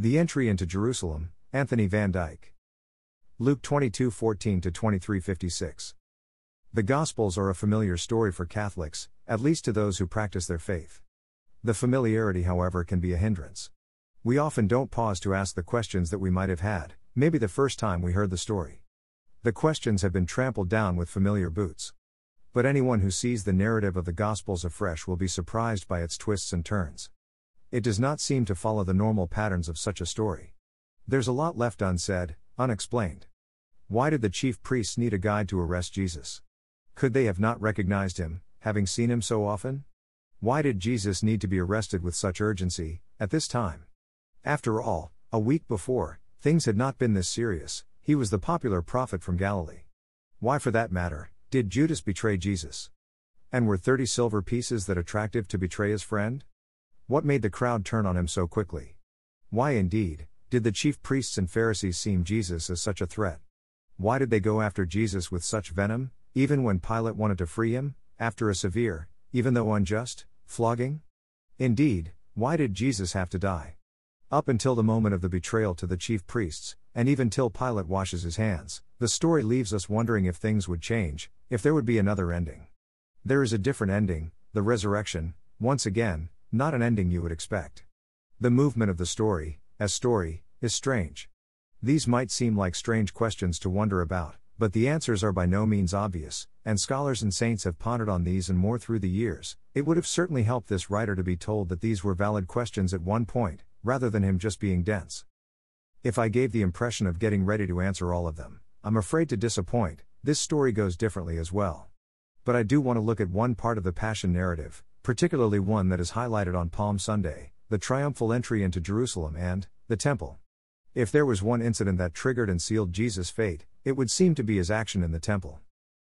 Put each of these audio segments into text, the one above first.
The entry into Jerusalem, Anthony Van Dyck. Luke 22 14 23 56. The Gospels are a familiar story for Catholics, at least to those who practice their faith. The familiarity, however, can be a hindrance. We often don't pause to ask the questions that we might have had, maybe the first time we heard the story. The questions have been trampled down with familiar boots. But anyone who sees the narrative of the Gospels afresh will be surprised by its twists and turns. It does not seem to follow the normal patterns of such a story. There's a lot left unsaid, unexplained. Why did the chief priests need a guide to arrest Jesus? Could they have not recognized him, having seen him so often? Why did Jesus need to be arrested with such urgency, at this time? After all, a week before, things had not been this serious, he was the popular prophet from Galilee. Why, for that matter, did Judas betray Jesus? And were 30 silver pieces that attractive to betray his friend? What made the crowd turn on him so quickly? Why, indeed, did the chief priests and Pharisees seem Jesus as such a threat? Why did they go after Jesus with such venom, even when Pilate wanted to free him, after a severe, even though unjust, flogging? Indeed, why did Jesus have to die? Up until the moment of the betrayal to the chief priests, and even till Pilate washes his hands, the story leaves us wondering if things would change, if there would be another ending. There is a different ending, the resurrection, once again, not an ending you would expect. The movement of the story, as story, is strange. These might seem like strange questions to wonder about, but the answers are by no means obvious, and scholars and saints have pondered on these and more through the years. It would have certainly helped this writer to be told that these were valid questions at one point, rather than him just being dense. If I gave the impression of getting ready to answer all of them, I'm afraid to disappoint, this story goes differently as well. But I do want to look at one part of the Passion narrative, particularly one that is highlighted on Palm Sunday the triumphal entry into Jerusalem and the Temple. If there was one incident that triggered and sealed Jesus' fate, it would seem to be his action in the temple.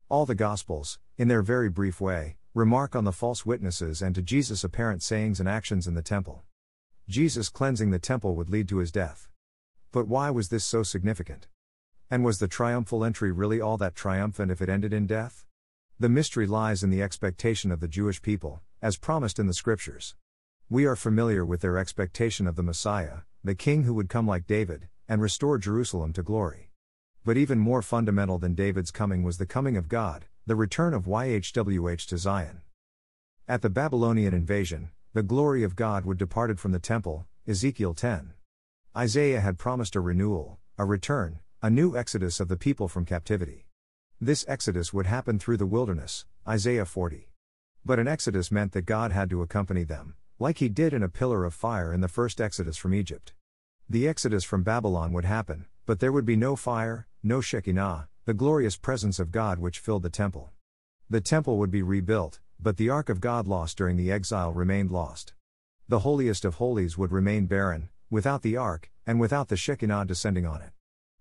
All the Gospels, in their very brief way, remark on the false witnesses and to Jesus' apparent sayings and actions in the temple. Jesus cleansing the temple would lead to his death. But why was this so significant? And was the triumphal entry really all that triumphant if it ended in death? The mystery lies in the expectation of the Jewish people, as promised in the Scriptures. We are familiar with their expectation of the Messiah, the king who would come like David, and restore Jerusalem to glory. But even more fundamental than David's coming was the coming of God, the return of YHWH to Zion. At the Babylonian invasion, the glory of God would departed from the temple, Ezekiel 10. Isaiah had promised a renewal, a return, a new exodus of the people from captivity. This exodus would happen through the wilderness, Isaiah 40. But an exodus meant that God had to accompany them, like he did in a pillar of fire in the first exodus from Egypt. The exodus from Babylon would happen, but there would be no fire, no Shekinah, the glorious presence of God which filled the temple. The temple would be rebuilt, but the ark of God lost during the exile remained lost. The holiest of holies would remain barren, without the ark, and without the Shekinah descending on it.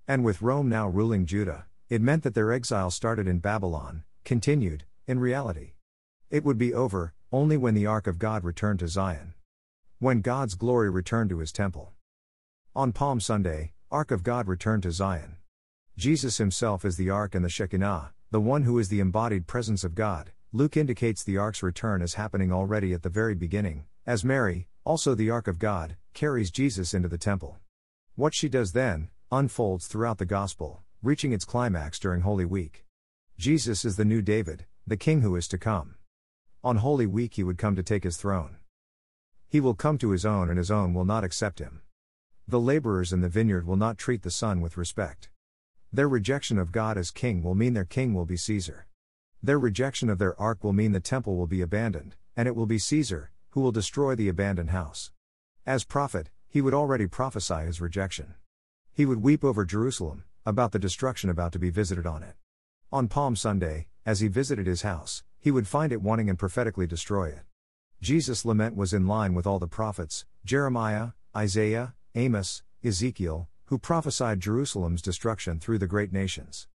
And with Rome now ruling Judah, it meant that their exile started in Babylon, continued, in reality. It would be over, only when the Ark of God returned to Zion. When God's glory returned to his temple. On Palm Sunday, Ark of God returned to Zion. Jesus himself is the Ark and the Shekinah, the one who is the embodied presence of God. Luke indicates the Ark's return as happening already at the very beginning, as Mary, also the Ark of God, carries Jesus into the temple. What she does then, unfolds throughout the Gospel, reaching its climax during Holy Week. Jesus is the new David, the King who is to come. On Holy Week he would come to take his throne. He will come to his own and his own will not accept him. The laborers in the vineyard will not treat the Son with respect. Their rejection of God as king will mean their king will be Caesar. Their rejection of their ark will mean the temple will be abandoned, and it will be Caesar, who will destroy the abandoned house. As prophet, he would already prophesy his rejection. He would weep over Jerusalem, about the destruction about to be visited on it. On Palm Sunday, as he visited his house, he would find it wanting and prophetically destroy it. Jesus' lament was in line with all the prophets Jeremiah, Isaiah, Amos, Ezekiel, who prophesied Jerusalem's destruction through the great nations.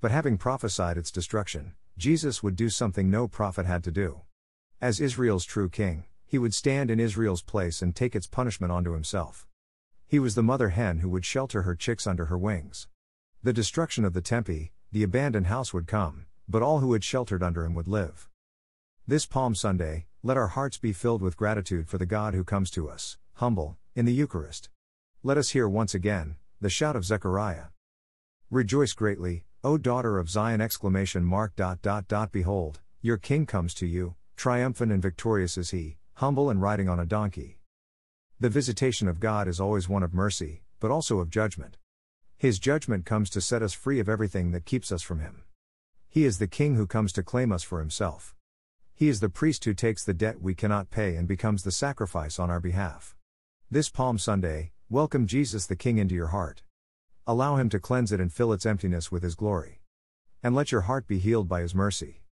But having prophesied its destruction, Jesus would do something no prophet had to do. As Israel's true king, he would stand in Israel's place and take its punishment onto himself. He was the mother hen who would shelter her chicks under her wings. The destruction of the Tempe, the abandoned house would come, but all who had sheltered under him would live. This Palm Sunday, let our hearts be filled with gratitude for the God who comes to us, humble, in the Eucharist. Let us hear once again the shout of Zechariah. Rejoice greatly, O daughter of Zion! Exclamation mark dot dot dot Behold, your king comes to you, triumphant and victorious is he, humble and riding on a donkey. The visitation of God is always one of mercy, but also of judgment. His judgment comes to set us free of everything that keeps us from him. He is the king who comes to claim us for himself. He is the priest who takes the debt we cannot pay and becomes the sacrifice on our behalf. This Palm Sunday, welcome Jesus the King into your heart. Allow him to cleanse it and fill its emptiness with his glory. And let your heart be healed by his mercy.